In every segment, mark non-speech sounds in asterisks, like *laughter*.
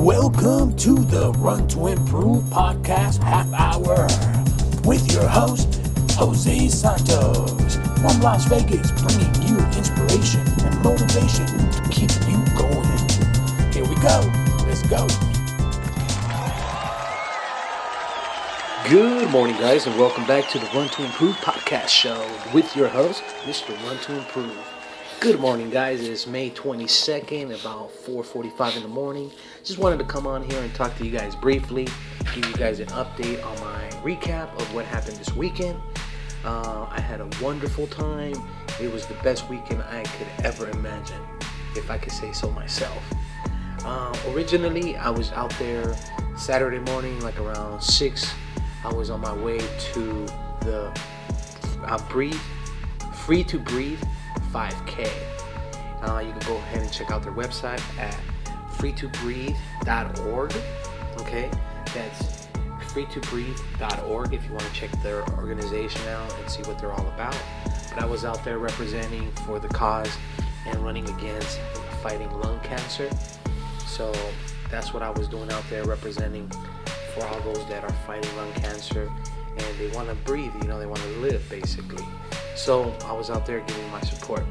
Welcome to the Run to Improve podcast half hour with your host, Jose Santos from Las Vegas, bringing you inspiration and motivation to keep you going. Here we go. Let's go. Good morning, guys, and welcome back to the Run to Improve podcast show with your host, Mr. Run to Improve. Good morning, guys. It's May 22nd, about 4:45 in the morning. Just wanted to come on here and talk to you guys briefly, give you guys an update on my recap of what happened this weekend. Uh, I had a wonderful time. It was the best weekend I could ever imagine, if I could say so myself. Uh, originally, I was out there Saturday morning, like around six. I was on my way to the uh, Breathe, Free to Breathe 5K. Uh, you can go ahead and check out their website at freetobreathe.org. Okay, that's freetobreathe.org if you want to check their organization out and see what they're all about. But I was out there representing for the cause and running against fighting lung cancer. So that's what I was doing out there representing for all those that are fighting lung cancer and they want to breathe, you know, they want to live basically. So I was out there giving my support.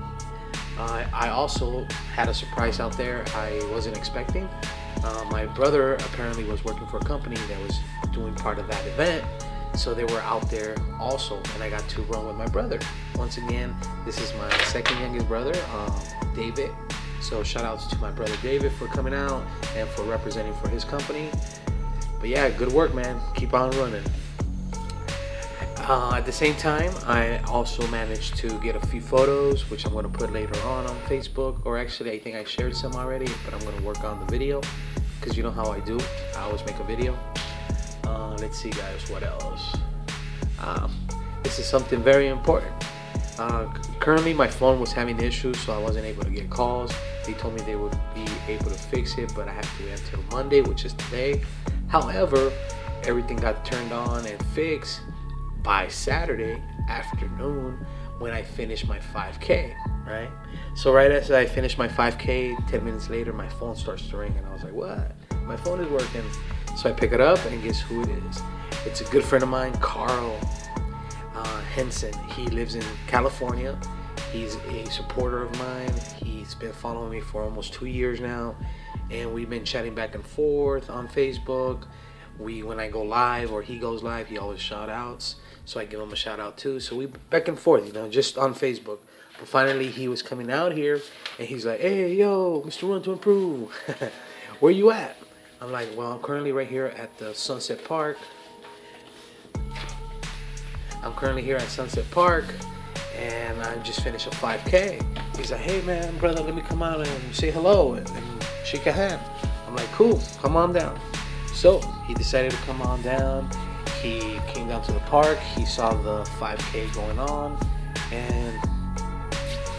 Uh, I also had a surprise out there I wasn't expecting. Uh, my brother apparently was working for a company that was doing part of that event. So they were out there also, and I got to run with my brother. Once again, this is my second youngest brother, um, David. So shout outs to my brother David for coming out and for representing for his company. But yeah, good work, man. Keep on running. Uh, at the same time, I also managed to get a few photos, which I'm going to put later on on Facebook. Or actually, I think I shared some already, but I'm going to work on the video because you know how I do. I always make a video. Uh, let's see, guys, what else? Um, this is something very important. Uh, currently, my phone was having issues, so I wasn't able to get calls. They told me they would be able to fix it, but I have to wait until Monday, which is today. However, everything got turned on and fixed by Saturday afternoon when I finish my 5K, right? So right as I finish my 5K, 10 minutes later, my phone starts to ring, and I was like, "What? My phone is working." So I pick it up, and guess who it is? It's a good friend of mine, Karl uh, Hensen. He lives in California. He's a supporter of mine. He's been following me for almost two years now, and we've been chatting back and forth on Facebook. We, when I go live or he goes live, he always shout outs so I give him a shout out too. So we back and forth, you know, just on Facebook. But finally, he was coming out here, and he's like, "Hey, yo, Mr. Run to Improve, *laughs* where you at?" I'm like, "Well, I'm currently right here at the Sunset Park. I'm currently here at Sunset Park, and I just finished a 5K." He's like, "Hey, man, brother, let me come out and say hello and, and shake a hand." I'm like, "Cool, come on down." So he decided to come on down he came down to the park. He saw the 5K going on, and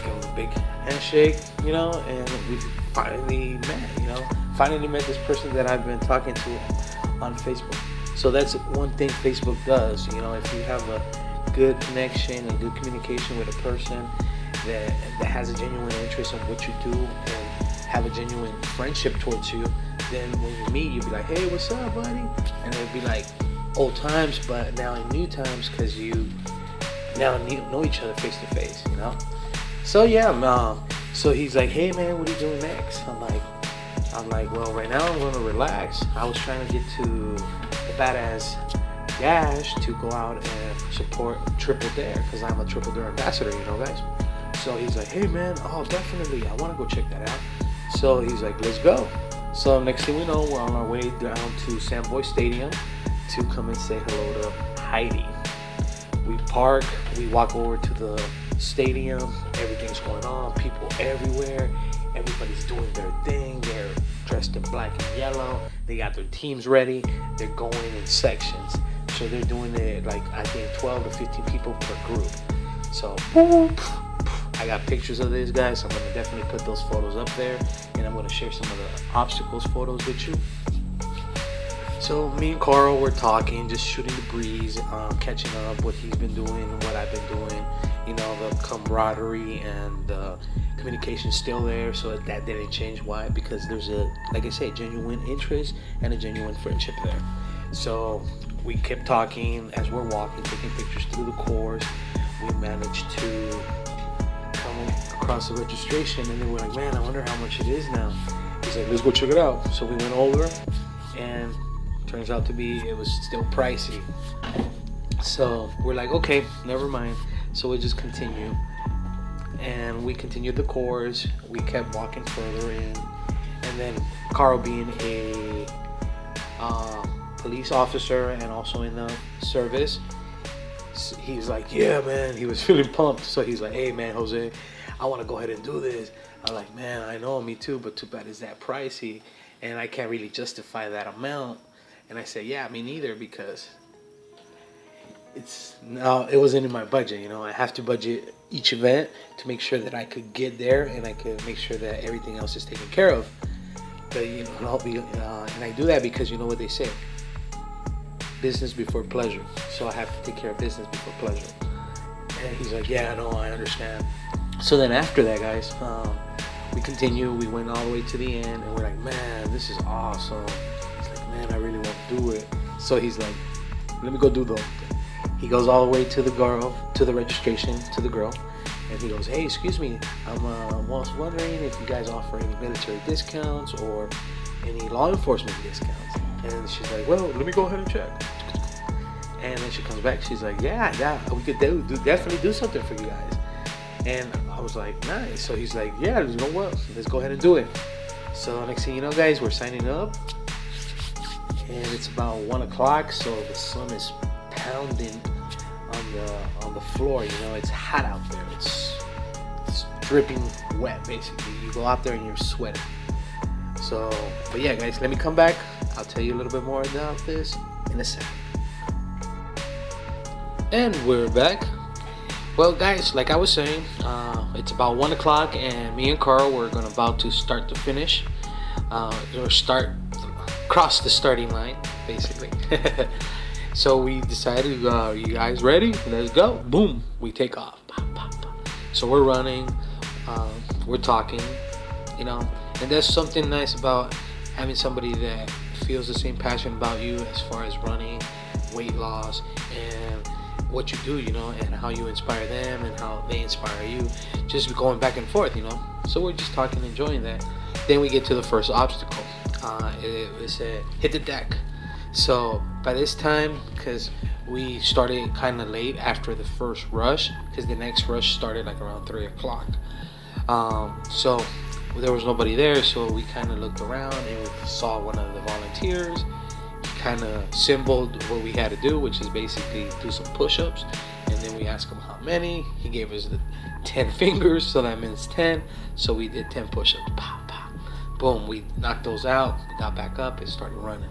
gave him a big handshake, you know. And we finally met, you know. Finally met this person that I've been talking to on Facebook. So that's one thing Facebook does, you know. If you have a good connection and good communication with a person that that has a genuine interest in what you do and have a genuine friendship towards you, then when you meet, you'll be like, "Hey, what's up, buddy?" And they'll be like, old times, but now in new times because you now know each other face to face, you know. So yeah, um, so he's like, "Hey man, what are you doing next?" I'm like, "I'm like, well, right now I'm gonna relax. I was trying to get to the badass dash to go out and support Triple Dare because I'm a Triple Dare ambassador, you know, guys." So he's like, "Hey man, oh definitely, I want to go check that out." So he's like, "Let's go." So next thing we know, we're on our way down to Sam Boyd Stadium to come and say hello to Heidi. We park, we walk over to the stadium, everything's going on, people everywhere, everybody's doing their thing, they're dressed in black and yellow, they got their teams ready, they're going in sections. So they're doing it like I think 12 to 15 people per group. So I got pictures of these guys. So I'm gonna definitely put those photos up there, and I'm gonna share some of the obstacles photos with you. So me and Karl were talking, just shooting the breeze, um, catching up what he's been doing, what I've been doing, you know the camaraderie and the communication still there so that didn't change. Why? Because there's a like i say genuine interest and a genuine friendship there. So we kept talking as we're walking taking pictures through the course. We managed to come across the registration and then we're like man i wonder how much it is now. He's like let's go check it out. So we went over and turns out to be it was still pricey so we're like okay never mind so we just continue and we continued the course. We kept walking further in, and then Karl, being a uh, police officer and also in the service, he's like, "Yeah, man." He was *laughs* feeling pumped, so he's like, "Hey, man, Jose, I want to go ahead and do this." I'm like, "Man, I know, me too, but too bad it's that pricey, and I can't really justify that amount." And I said, "Yeah, me neither, because." It's no, it wasn't in my budget. You know, I have to budget each event to make sure that I could get there and I could make sure that everything else is taken care of. But you know, and I'll be, uh, and I do that because you know what they say: business before pleasure. So I have to take care of business before pleasure. And he's like, "Yeah, no, I understand." So then after that, guys, um, we continue. We went all the way to the end, and we're like, "Man, this is awesome." He's like, "Man, I really want do it." So he's like, "Let me go do the he goes all the way to the girl, to the registration, to the girl, and he goes, "Hey, excuse me, I'm uh, was wondering if you guys offer any military discounts or any law enforcement discounts." And she's like, "Well, let me go ahead and check." And then she comes back. She's like, "Yeah, yeah, we could do, definitely do something for you guys." And I was like, "Nice." So he's like, "Yeah, you know what? Let's go ahead and do it." So next thing you know, guys, we're signing up, and it's about one o'clock. So the sun is pounding on the on the floor. You know, it's hot out there. It's it's dripping wet basically. You go out there and you're sweating. So, but yeah, guys, let me come back. I'll tell you a little bit more about this in a second. And we're back. Well, guys, like I was saying, uh, it's about one o'clock, and me and Karl we're gonna about to start to finish, uh, or start cross the starting line, basically. *laughs* So we decided, uh, you guys ready? Let's go. Boom, we take off. So we're running, um, we're talking, you know, and that's something nice about having somebody that feels the same passion about you as far as running, weight loss, and what you do, you know, and how you inspire them and how they inspire you. Just going back and forth, you know. So we're just talking, enjoying that. Then we get to the first obstacle. Uh, it, it said hit the deck. So by this time, because we started kind of late after the first rush, because the next rush started like around three o'clock. Um, so there was nobody there, so we kind of looked around and we saw one of the volunteers. He kind of symboled what we had to do, which is basically do some push-ups, and then we asked him how many. He gave us the 10 *laughs* fingers, so that means 10. So we did 10 push-ups. Boom, we knocked those out, got back up, and started running.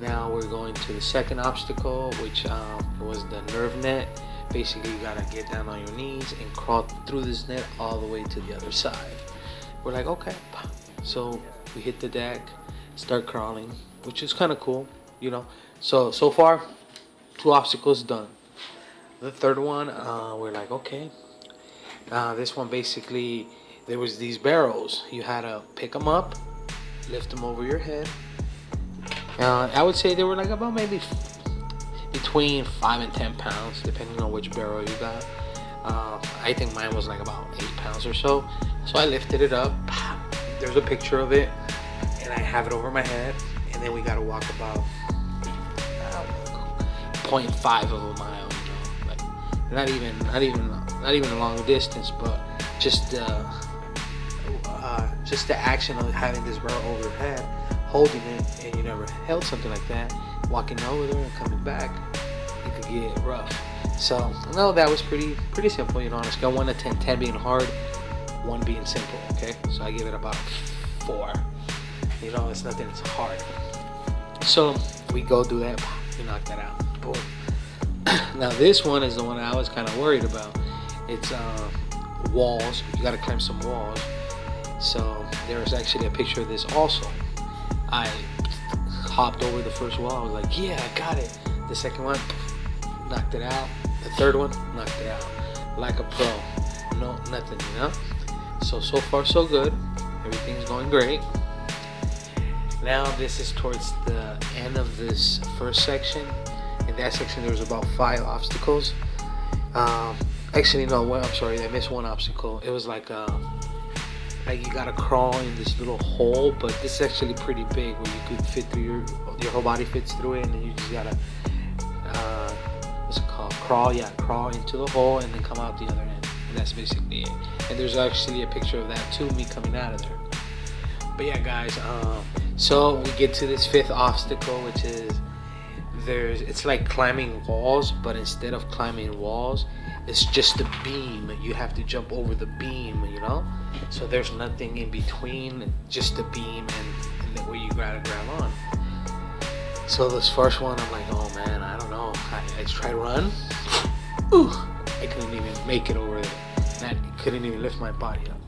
Now we're going to the second obstacle, which um, was the nerve net. Basically, you gotta get down on your knees and crawl through this net all the way to the other side. We're like, okay. So we hit the deck, start crawling, which is kind of cool, you know. So so far, two obstacles done. The third one, uh, we're like, okay. Uh, this one basically, there was these barrels. You had to pick them up, lift them over your head, uh, I would say they were like about maybe between five and ten pounds, depending on which barrel you got. Uh, I think mine was like about eight pounds or so. So I lifted it up. There's a picture of it, and I have it over my head. And then we gotta walk about uh, 0.5 of a mile. You know, like not even, not even, not even a long distance, but just uh, uh, just the action of having this barrel over your head holding it and you never held something like that, walking over there and coming back, it could get rough. So no, that was pretty pretty simple, you know, on a scale one to 10, 10 being hard, one being simple. Okay, so I give it about four. You know, it's nothing. It's hard. So we go do that. We knock that out. Boom. *clears throat* now this one is the one I was kind of worried about. It's uh, walls. You got to climb some walls. So there's actually a picture of this also. I hopped over the first wall. I was like, yeah, I got it. The second one, knocked it out. The third one, knocked it out. like a pro. No, nothing, you know. So so far so good. Everything's going great. Now this is towards the end of this first section. In that section, there was about five obstacles. Um, actually, no, I'm sorry, I missed one obstacle. It was like uh, like you gotta crawl in this little hole, but this is actually pretty big where you could fit through your your whole body fits through it, and then you just gotta uh, what's it called? Crawl, yeah, crawl into the hole and then come out the other end. And that's basically it. And there's actually a picture of that too, me coming out of there. But yeah, guys. Um, so we get to this fifth obstacle, which is there's it's like climbing walls, but instead of climbing walls, it's just a beam. You have to jump over the beam, you know. So there's nothing in between, just a beam and, and where you gotta grab on. So this first one, I'm like, oh man, I don't know. I, I tried run. *laughs* Ooh, I couldn't even make it over there. Couldn't even lift my body up.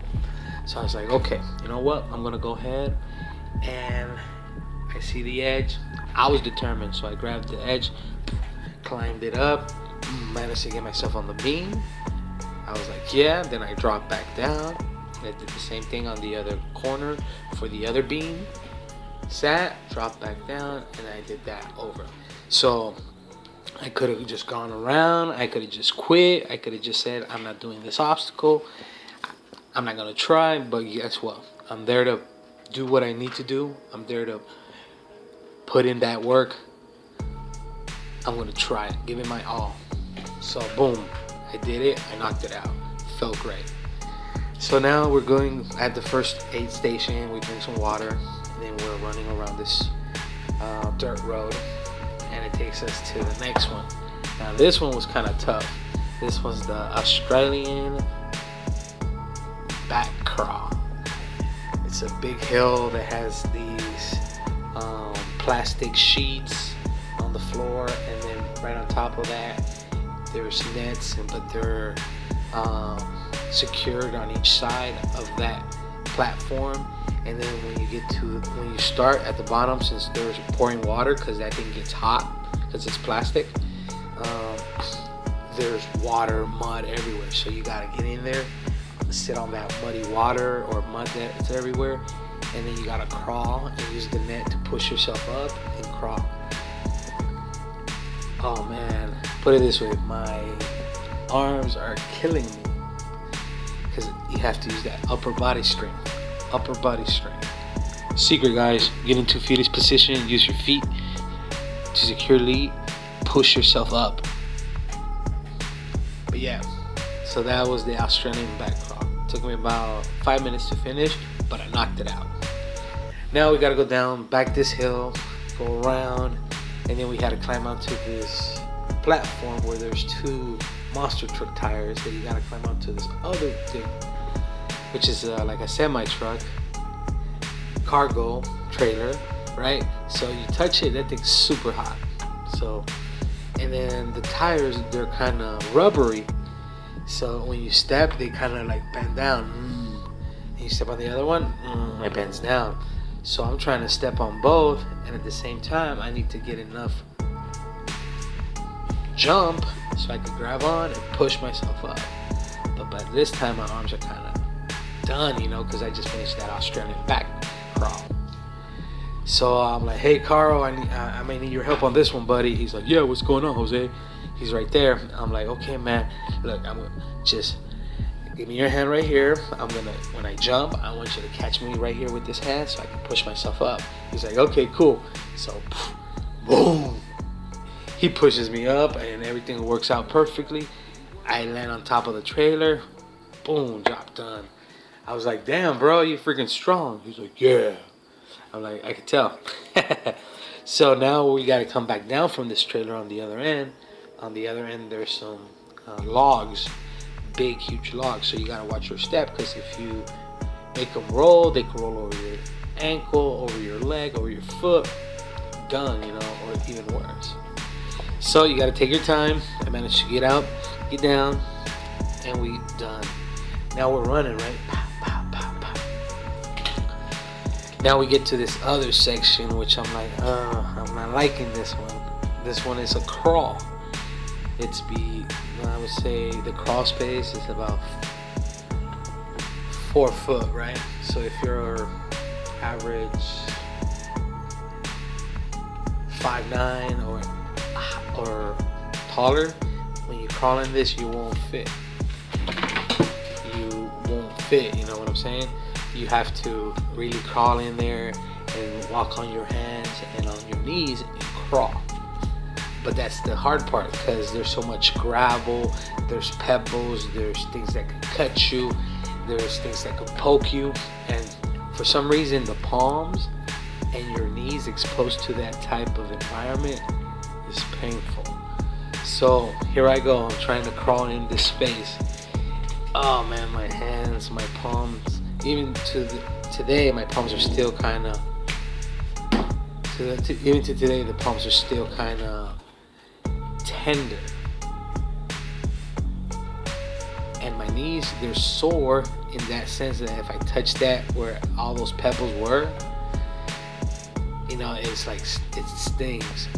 So I was like, okay, you know what? I'm gonna go ahead and I see the edge. I was determined, so I grabbed the edge, climbed it up, managed to get myself on the beam. I was like, yeah. Then I dropped back down. I did the same thing on the other corner for the other beam. Sat, dropped back down, and I did that over. So I could have just gone around. I could have just quit. I could have just said, I'm not doing this obstacle. I'm not going to try. But guess what? I'm there to do what I need to do. I'm there to put in that work. I'm going to try. Give it my all. So, boom. I did it. I knocked it out. Felt great. So now we're going at the first aid station. We drink some water, and then we're running around this uh, dirt road, and it takes us to the next one. Now this one was kind of tough. This was the Australian back crawl. It's a big hill that has these um, plastic sheets on the floor, and then right on top of that, there's nets, but they're um, secured on each side of that platform. And then when you get to when you start at the bottom since there's pouring water because that thing gets hot because it's plastic um, there's water mud everywhere. So you got to get in there sit on that muddy water or mud that's everywhere and then you got to crawl and use the net to push yourself up and crawl. Oh man put it this way my arms are killing me because you have to use that upper body strength. Upper body strength. Secret, guys, get into fetus position. Use your feet to securely push yourself up. But yeah, so that was the Australian back crawl. Took me about five minutes to finish, but I knocked it out. Now we gotta go down back this hill, go around, and then we had to climb onto this platform where there's two monster truck tires that you gotta climb up onto this other thing, which is uh, like a semi truck cargo trailer, right? So you touch it, that thing's super hot. So, and then the tires, they're kind of rubbery. So when you step, they kind of like bend down. Mm. And you step on the other one, mm, it bends down. So I'm trying to step on both, and at the same time, I need to get enough jump so I could grab on and push myself up. But by this time, my arms are kind of done, you know, because I just finished that Australian back crawl. So I'm like, hey, Karl, I, need, I, may need your help on this one, buddy. He's like, yeah, what's going on, Jose? He's right there. I'm like, okay, man. Look, I'm gonna just give me your hand right here. I'm gonna, when I jump, I want you to catch me right here with this hand so I can push myself up. He's like, okay, cool. So, boom he pushes me up and everything works out perfectly. I land on top of the trailer. Boom, job done. I was like, damn, bro, you're freaking strong. He's like, yeah. I'm like, I can tell. *laughs* so now we got to come back down from this trailer on the other end. On the other end, there's some uh, logs, big, huge logs. So you got to watch your step because if you make them roll, they can roll over your ankle, over your leg, over your foot. Done, you know, or even worse. So you got to take your time. I managed to get out, get down, and we done. Now we're running, right? Pow, pow, pow, now we get to this other section, which I'm like, uh, I'm not liking this one. This one is a crawl. it's be I would say the crawl space is about four foot, right? So if you're average five nine or *sighs* or taller, when you crawl in this, you won't fit. You won't fit. You know what I'm saying? You have to really crawl in there and walk on your hands and on your knees and crawl. But that's the hard part because there's so much gravel, there's pebbles, there's things that can cut you, there's things that can poke you, and for some reason the palms and your knees exposed to that type of environment is painful. So here I go, I'm trying to crawl in this space. Oh man, my hands, my palms, even to the, today, my palms are still kind of. To, to, even to today, the palms are still kind of tender. And my knees, they're sore in that sense that if I touch that where all those pebbles were, you know, it's like it stings.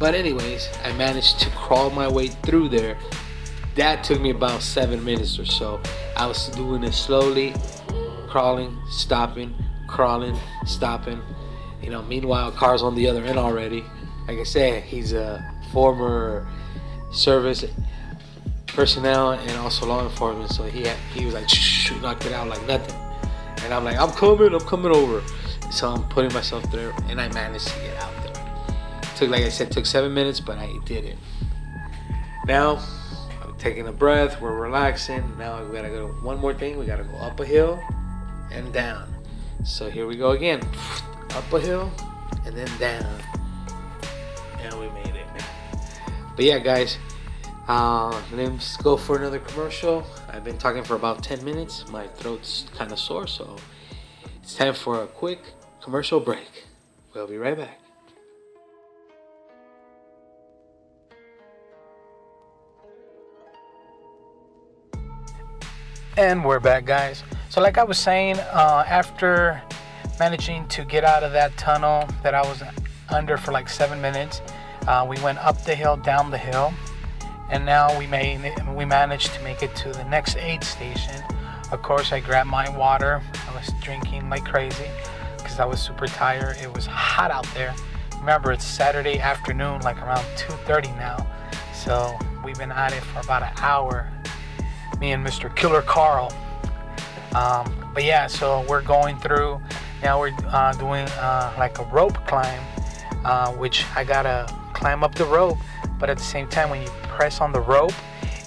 But anyways, I managed to crawl my way through there. That took me about seven minutes or so. I was doing it slowly, crawling, stopping, crawling, stopping. You know, meanwhile, Karl's on the other end already. Like I said, he's a former service personnel and also law enforcement. So he had, he was like, shh, knocked it out like nothing. And I'm like, I'm coming, I'm coming over. So I'm putting myself there, and I managed to get out. Took, like I said, took seven minutes, but I did it. Now I'm taking a breath. We're relaxing. Now we gotta go. One more thing. We gotta go up a hill and down. So here we go again. Up a hill and then down. And we made it. But yeah, guys, uh, let's go for another commercial. I've been talking for about 10 minutes. My throat's kind of sore, so it's time for a quick commercial break. We'll be right back. And we're back, guys. So, like I was saying, uh, after managing to get out of that tunnel that I was under for like seven minutes, uh, we went up the hill, down the hill, and now we made we managed to make it to the next aid station. Of course, I grabbed my water. I was drinking like crazy because I was super tired. It was hot out there. Remember, it's Saturday afternoon, like around 2:30 now. So we've been at it for about an hour. Me and Mr. Killer Karl. Um, but yeah, so we're going through. Now we're uh, doing uh, like a rope climb, uh, which I gotta climb up the rope. But at the same time, when you press on the rope,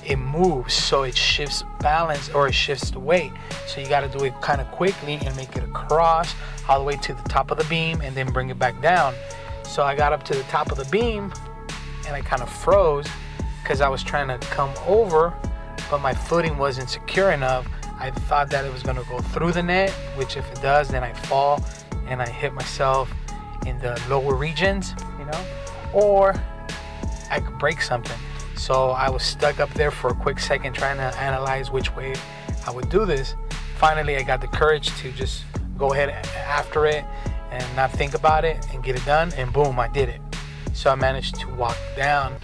it moves, so it shifts balance or it shifts the weight. So you gotta do it kind of quickly and make it across all the way to the top of the beam and then bring it back down. So I got up to the top of the beam and I kind of froze because I was trying to come over, but my footing wasn't secure enough. I thought that it was gonna go through the net, which if it does, then I fall and I hit myself in the lower regions, you know, or I could break something. So I was stuck up there for a quick second trying to analyze which way I would do this. Finally, I got the courage to just go ahead after it and not think about it and get it done. And boom, I did it. So I managed to walk down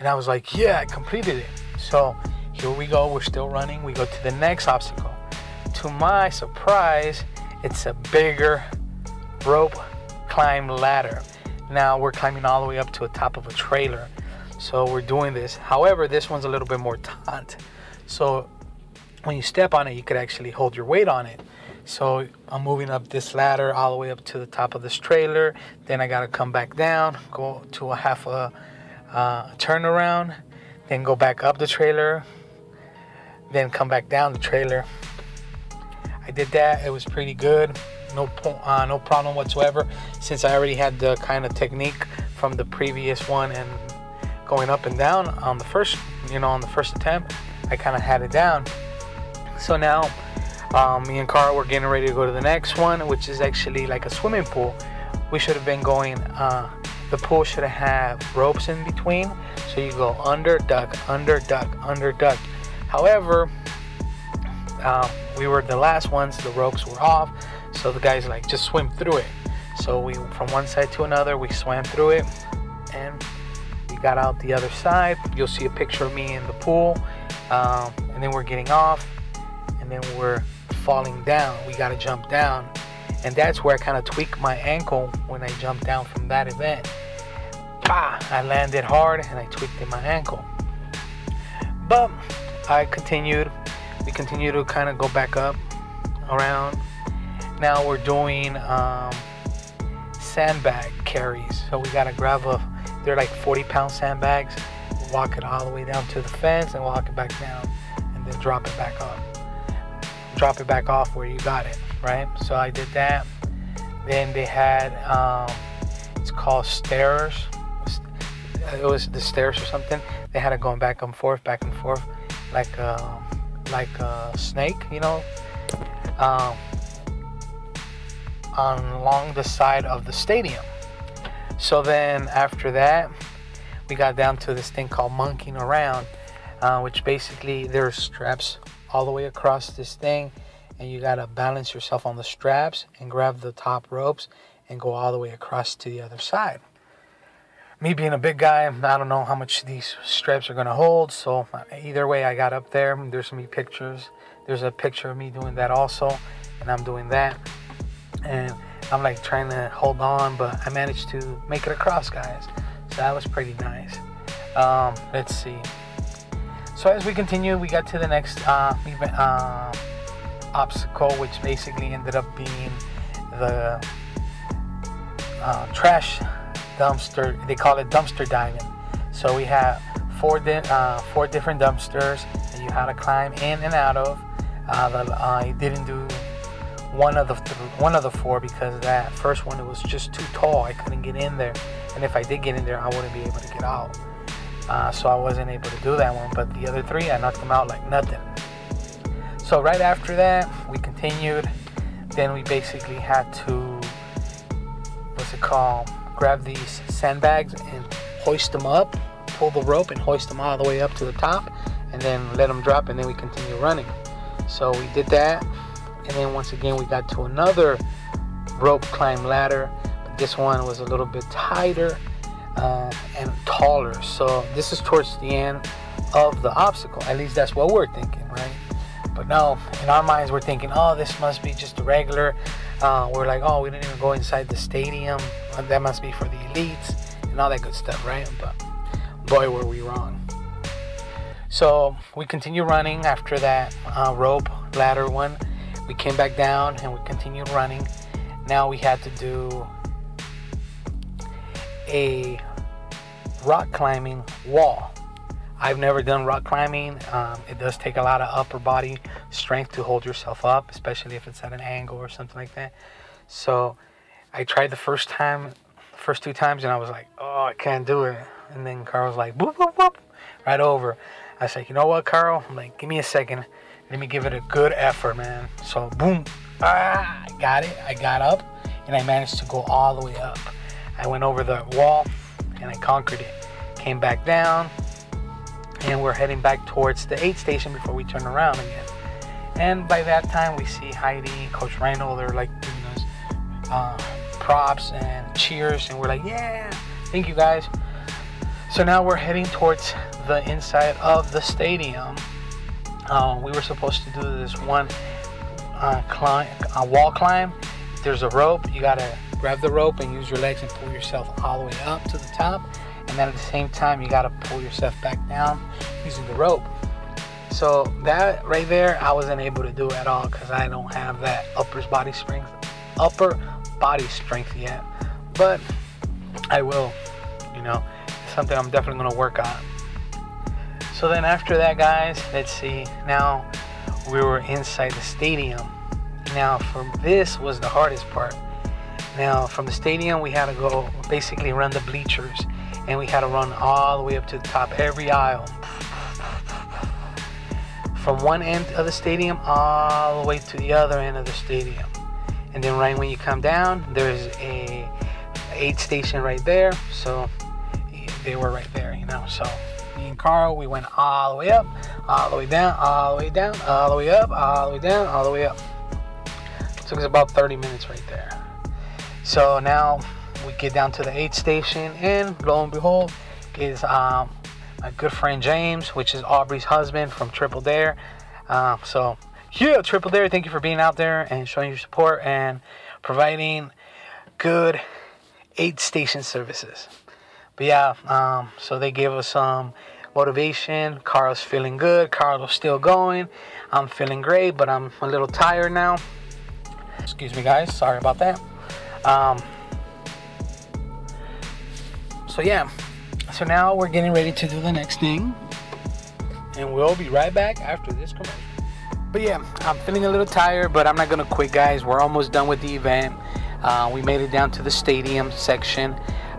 and I was like, yeah, I completed it. So here we go. We're still running. We go to the next obstacle. To my surprise, it's a bigger rope climb ladder. Now we're climbing all the way up to the top of a trailer. So we're doing this. However, this one's a little bit more taut. So when you step on it, you could actually hold your weight on it. So I'm moving up this ladder all the way up to the top of this trailer. Then I gotta come back down, go to a half a uh, turnaround, then go back up the trailer, then come back down the trailer. I did that. It was pretty good. No, uh, no problem whatsoever. Since I already had the kind of technique from the previous one and going up and down on the first, you know, on the first attempt, I kind of had it down. So now, um, me and Karl were getting ready to go to the next one, which is actually like a swimming pool. We should have been going. Uh, the pool should have ropes in between, so you go under, duck, under, duck, under, duck. However, um, we were the last ones. The ropes were off, so the guys like just swim through it. So we, from one side to another, we swam through it, and we got out the other side. You'll see a picture of me in the pool. Um, and then we're getting off. And then we're falling down. We got to jump down. And that's where I kind of tweaked my ankle when I jumped down from that event. Bah! I landed hard and I tweaked in my ankle. But I continued. We continue to kind of go back up around. Now we're doing um, sandbag carries. So we gotta grab a, they're like 40 pound sandbags, walk it all the way down to the fence and walk it back down and then drop it back up. Drop it back off where you got it, right? So I did that. Then they had, um, it's called stairs. It was the stairs or something. They had it going back and forth, back and forth, like a, like a snake, you know. Um, along the side of the stadium. So then after that, we got down to this thing called monkeying around, uh, which basically there's straps all the way across this thing, and you gotta balance yourself on the straps and grab the top ropes and go all the way across to the other side. Me being a big guy, I don't know how much these straps are gonna hold, so either way, I got up there. There's some pictures. There's a picture of me doing that also, and I'm doing that and I'm like trying to hold on, but I managed to make it across, guys. So that was pretty nice. Um, let's see. So as we continue, we got to the next uh, uh, obstacle, which basically ended up being the uh, trash dumpster. They call it dumpster diving. So we have four di- uh, four different dumpsters that you had to climb in and out of. Uh, I didn't do one of the th- one of the four because that first one it was just too tall. I couldn't get in there, and if I did get in there, I wouldn't be able to get out. Uh, so I wasn't able to do that one. But the other three, I knocked them out like nothing. So right after that, we continued. Then we basically had to what's it called? Grab these sandbags and hoist them up, pull the rope and hoist them all the way up to the top, and then let them drop, and then we continue running. So we did that and then once again we got to another rope climb ladder but this one was a little bit tighter uh, and taller. So this is towards the end of the obstacle. At least that's what we're thinking right but no in our minds we're thinking oh this must be just a regular. Uh, we're like oh we didn't even go inside the stadium. That must be for the elites and all that good stuff right? But boy were we wrong. So we continue running after that uh, rope ladder one. We came back down and we continued running. Now we had to do a rock climbing wall. I've never done rock climbing. Um, it does take a lot of upper body strength to hold yourself up, especially if it's at an angle or something like that. So I tried the first time, first two times, and I was like, oh, I can't do it. And then Karl was like, boop, boop, boop, right over. I was like, you know what, Karl? I'm like, give me a second. Let me give it a good effort, man. So boom, ah, I got it. I got up and I managed to go all the way up. I went over the wall and I conquered it. Came back down and we're heading back towards the aid station before we turn around again. And by that time, we see Heidi, Coach Randall, they're like giving us uh, props and cheers, and we're like, yeah, thank you guys. So now we're heading towards the inside of the stadium uh, we were supposed to do this one uh, climb, uh, wall climb. There's a rope. You gotta grab the rope and use your legs and pull yourself all the way up to the top. And then at the same time, you gotta pull yourself back down using the rope. So that right there, I wasn't able to do at all because I don't have that upper body strength, upper body strength yet. But I will. You know, something I'm definitely gonna work on. So then after that, guys, let's see. Now we were inside the stadium. Now from this was the hardest part. Now from the stadium, we had to go basically run the bleachers, and we had to run all the way up to the top, every aisle. From one end of the stadium all the way to the other end of the stadium. And then right when you come down, there's a aid station right there. So they were right there, you know. So me and Karl, we went all the way up, all the way down, all the way down, all the way up, all the way down, all the way up. It took us about 30 minutes right there. So now we get down to the aid station, and lo and behold, is um, my good friend James, which is Aubrey's husband from Triple Dare. Um, so, yeah, Triple Dare, thank you for being out there and showing your support and providing good aid station services. But yeah, um, so they gave us some motivation. Karl's feeling good. Karl's still going. I'm feeling great, but I'm a little tired now. Excuse me, guys. Sorry about that. Um, so yeah, so now we're getting ready to do the next thing, and we'll be right back after this commercial. But yeah, I'm feeling a little tired, but I'm not gonna quit, guys. We're almost done with the event. Uh, we made it down to the stadium section.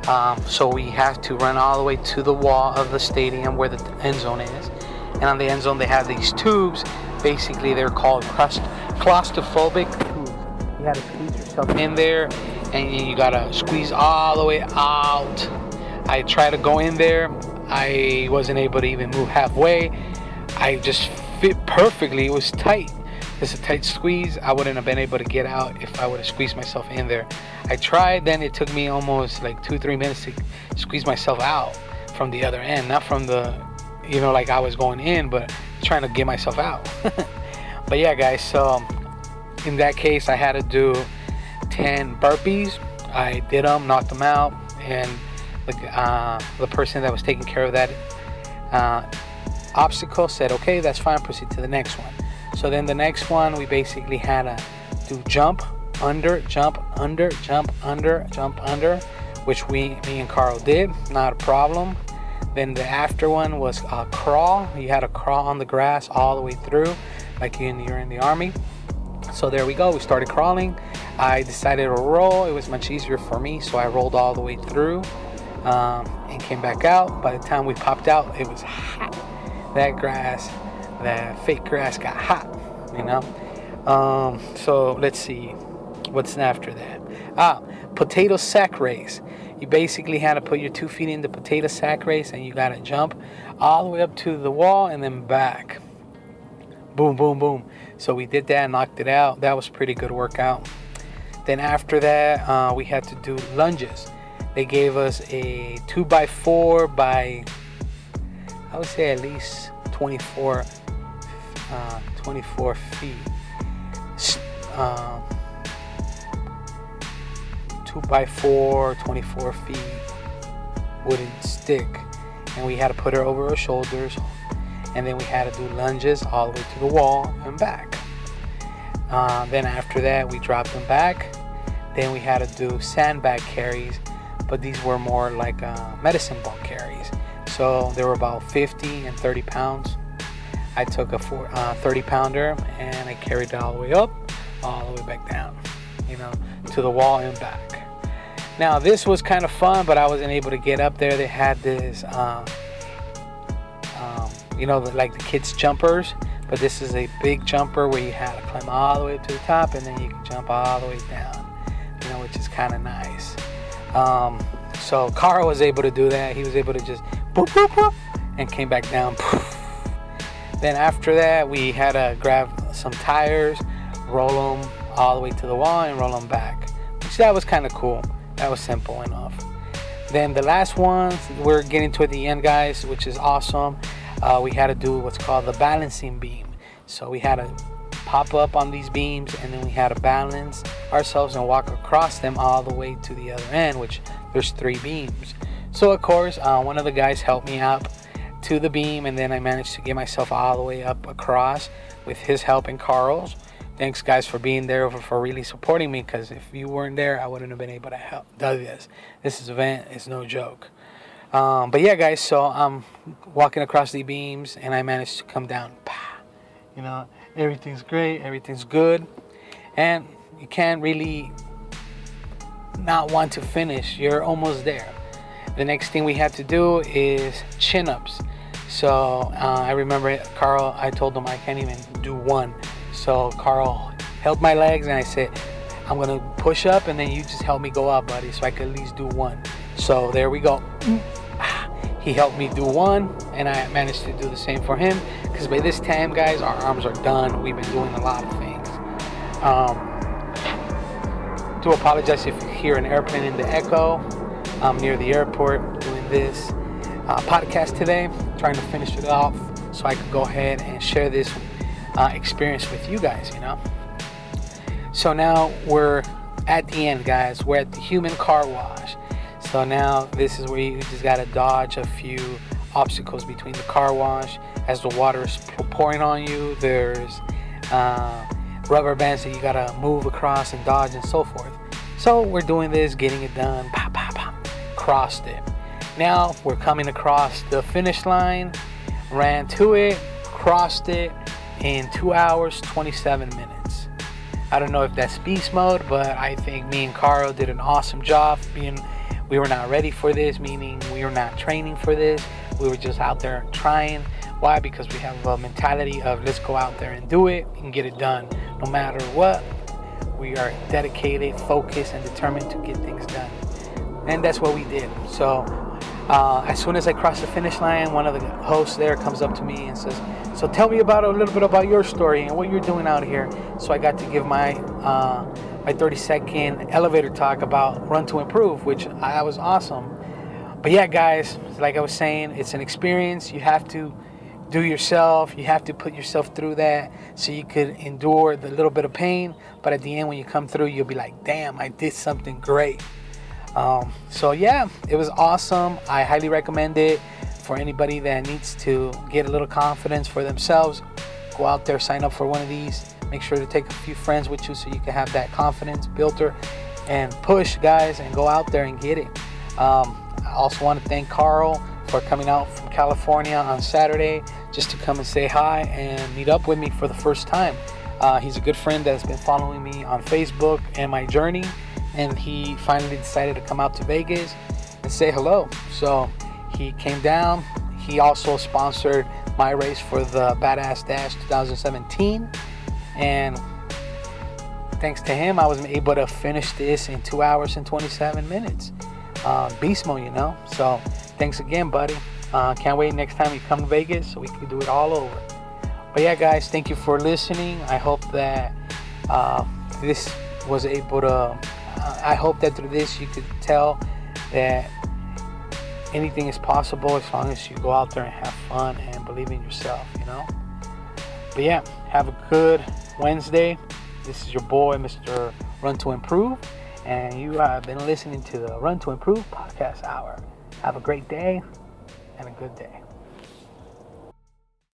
Um, so we have to run all the way to the wall of the stadium where the end zone is. And on the end zone, they have these tubes. Basically, they're called claustrophobic tubes. You gotta squeeze yourself in there, and you gotta squeeze all the way out. I tried to go in there. I wasn't able to even move halfway. I just fit perfectly. It was tight. It's a tight squeeze. I wouldn't have been able to get out if I would have squeezed myself in there. I tried, then it took me almost like two, three minutes to squeeze myself out from the other end. Not from the, you know, like I was going in, but trying to get myself out. *laughs* but yeah, guys, so in that case, I had to do 10 burpees. I did them, knocked them out, and the, uh, the person that was taking care of that uh, obstacle said, okay, that's fine, proceed to the next one. So then the next one, we basically had to jump, under, jump, under, jump, under, jump, under, which we, me and Karl did, not a problem. Then the after one was a crawl. You had to crawl on the grass all the way through, like you're in the army. So there we go. We started crawling. I decided to roll. It was much easier for me, so I rolled all the way through um, and came back out. By the time we popped out, it was hot. That grass that fake grass got hot, you know. Um, so let's see, what's after that? Ah, potato sack race. You basically had to put your two feet in the potato sack race, and you got to jump all the way up to the wall and then back. Boom, boom, boom. So we did that, and knocked it out. That was pretty good workout. Then after that, uh, we had to do lunges. They gave us a two by four by, I would say at least 24 uh, 24 feet. Um, 2 by 4 24 feet wooden stick. And we had to put her over our shoulders. And then we had to do lunges all the way to the wall and back. Uh, then after that, we dropped them back. Then we had to do sandbag carries, but these were more like uh, medicine ball carries. So they were about 50 and 30 pounds. I took a four, uh, 30 pounder and I carried it all the way up, all the way back down, you know, to the wall and back. Now this was kind of fun, but I wasn't able to get up there. They had this, uh, um, you know, like the kids jumpers, but this is a big jumper where you had to climb all the way up to the top and then you can jump all the way down, you know, which is kind of nice. Um, so Karl was able to do that. He was able to just boop, boop, boop, and came back down. *laughs* Then after that, we had to grab some tires, roll them all the way to the wall, and roll them back. Which that was kind of cool. That was simple enough. Then the last one, we're getting toward the end, guys, which is awesome. Uh, we had to do what's called the balancing beam. So we had to pop up on these beams, and then we had to balance ourselves and walk across them all the way to the other end, which there's three beams. So of course, uh, one of the guys helped me out to the beam and then I managed to get myself all the way up across with his help and Karl's. Thanks guys for being there for, for really supporting me because if you weren't there I wouldn't have been able to help do this. This event is no joke. Um, but yeah guys, so I'm walking across the beams and I managed to come down. You know, everything's great, everything's good. And you can't really not want to finish. You're almost there. The next thing we had to do is chin ups. So uh, I remember Karl, I told him I can't even do one. So Karl held my legs and I said, I'm gonna push up and then you just help me go up, buddy, so I could at least do one. So there we go. He helped me do one, and I managed to do the same for him. Because by this time, guys, our arms are done. We've been doing a lot of things. Um, to apologize if you hear an airplane in the echo. I'm near the airport doing this. uh, podcast today. trying to finish it off so I could go ahead and share this uh, experience with you guys, you know. So now we're at the end, guys. We're at the human car wash. So now this is where you just gotta dodge a few obstacles between the car wash as the water is pouring on you. There's uh, rubber bands that you gotta move across and dodge and so forth. So we're doing this, getting it done. Pop, pop, pop. Crossed it. Now we're coming across the finish line. Ran to it, crossed it in two hours, 27 minutes. I don't know if that's beast mode, but I think me and Karl did an awesome job. Being, we were not ready for this, meaning we were not training for this. We were just out there trying. Why? Because we have a mentality of let's go out there and do it and get it done, no matter what. We are dedicated, focused, and determined to get things done, and that's what we did. So uh, as soon as I cross the finish line, one of the hosts there comes up to me and says, "So tell me about a little bit about your story and what you're doing out here." So I got to give my uh, my 30 second elevator talk about Run to Improve, which I, was awesome. But yeah, guys, like I was saying, it's an experience. You have to do yourself. You have to put yourself through that so you could endure the little bit of pain. But at the end, when you come through, you'll be like, "Damn, I did something great." Um, so yeah, it was awesome. I highly recommend it for anybody that needs to get a little confidence for themselves. Go out there, sign up for one of these. Make sure to take a few friends with you so you can have that confidence builder and push, guys, and go out there and get it. Um, I also want to thank Karl for coming out from California on Saturday just to come and say hi and meet up with me for the first time. Uh, he's a good friend that's been following me on Facebook and my journey and he finally decided to come out to Vegas and say hello. So he came down. He also sponsored my race for the Badass Dash 2017, and thanks to him, I was able to finish this in two hours and 27 minutes. Uh, beast mode, you know. So thanks again, buddy. Uh, can't wait next time you come to Vegas so we can do it all over. But yeah, guys, thank you for listening. I hope that uh, this was able to I hope that through this you could tell that anything is possible as long as you go out there and have fun and believe in yourself, you know? But yeah, have a good Wednesday. This is your boy, Mr. Run to Improve, and you have been listening to the Run to Improve podcast hour. Have a great day and a good day.